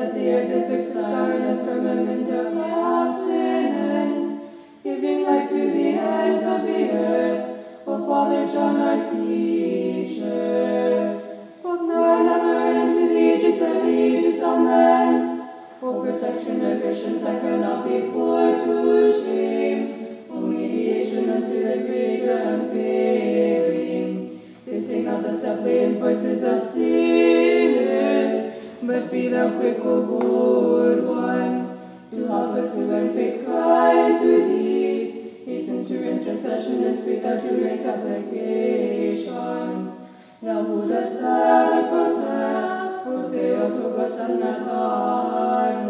set the earth a fix the star in the firmament of abstinence, giving light to the ends of the earth. O Father John, our teacher, both now and ever, and to the ages of ages, amen. O protection of Christians that cannot be put to shame, O mediation unto the Creator unfailing, they sing not the suppliant voices of sinners, but be thou quick, O good one, to help us who in faith cry unto thee. Hasten to intercession and speed thou to make supplication. Thou who dost ever protect, for they are to us and that are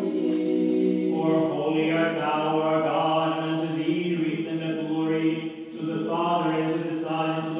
thee. For holy art thou, our God, unto thee we send a glory, to the Father, and to the Son,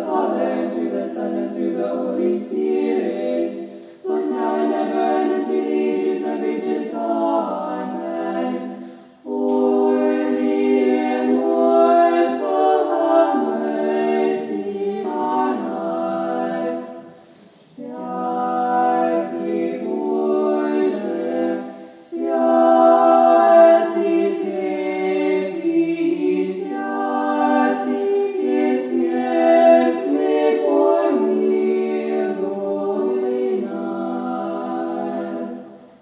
the Father, and through the Son, and through the Holy Spirit.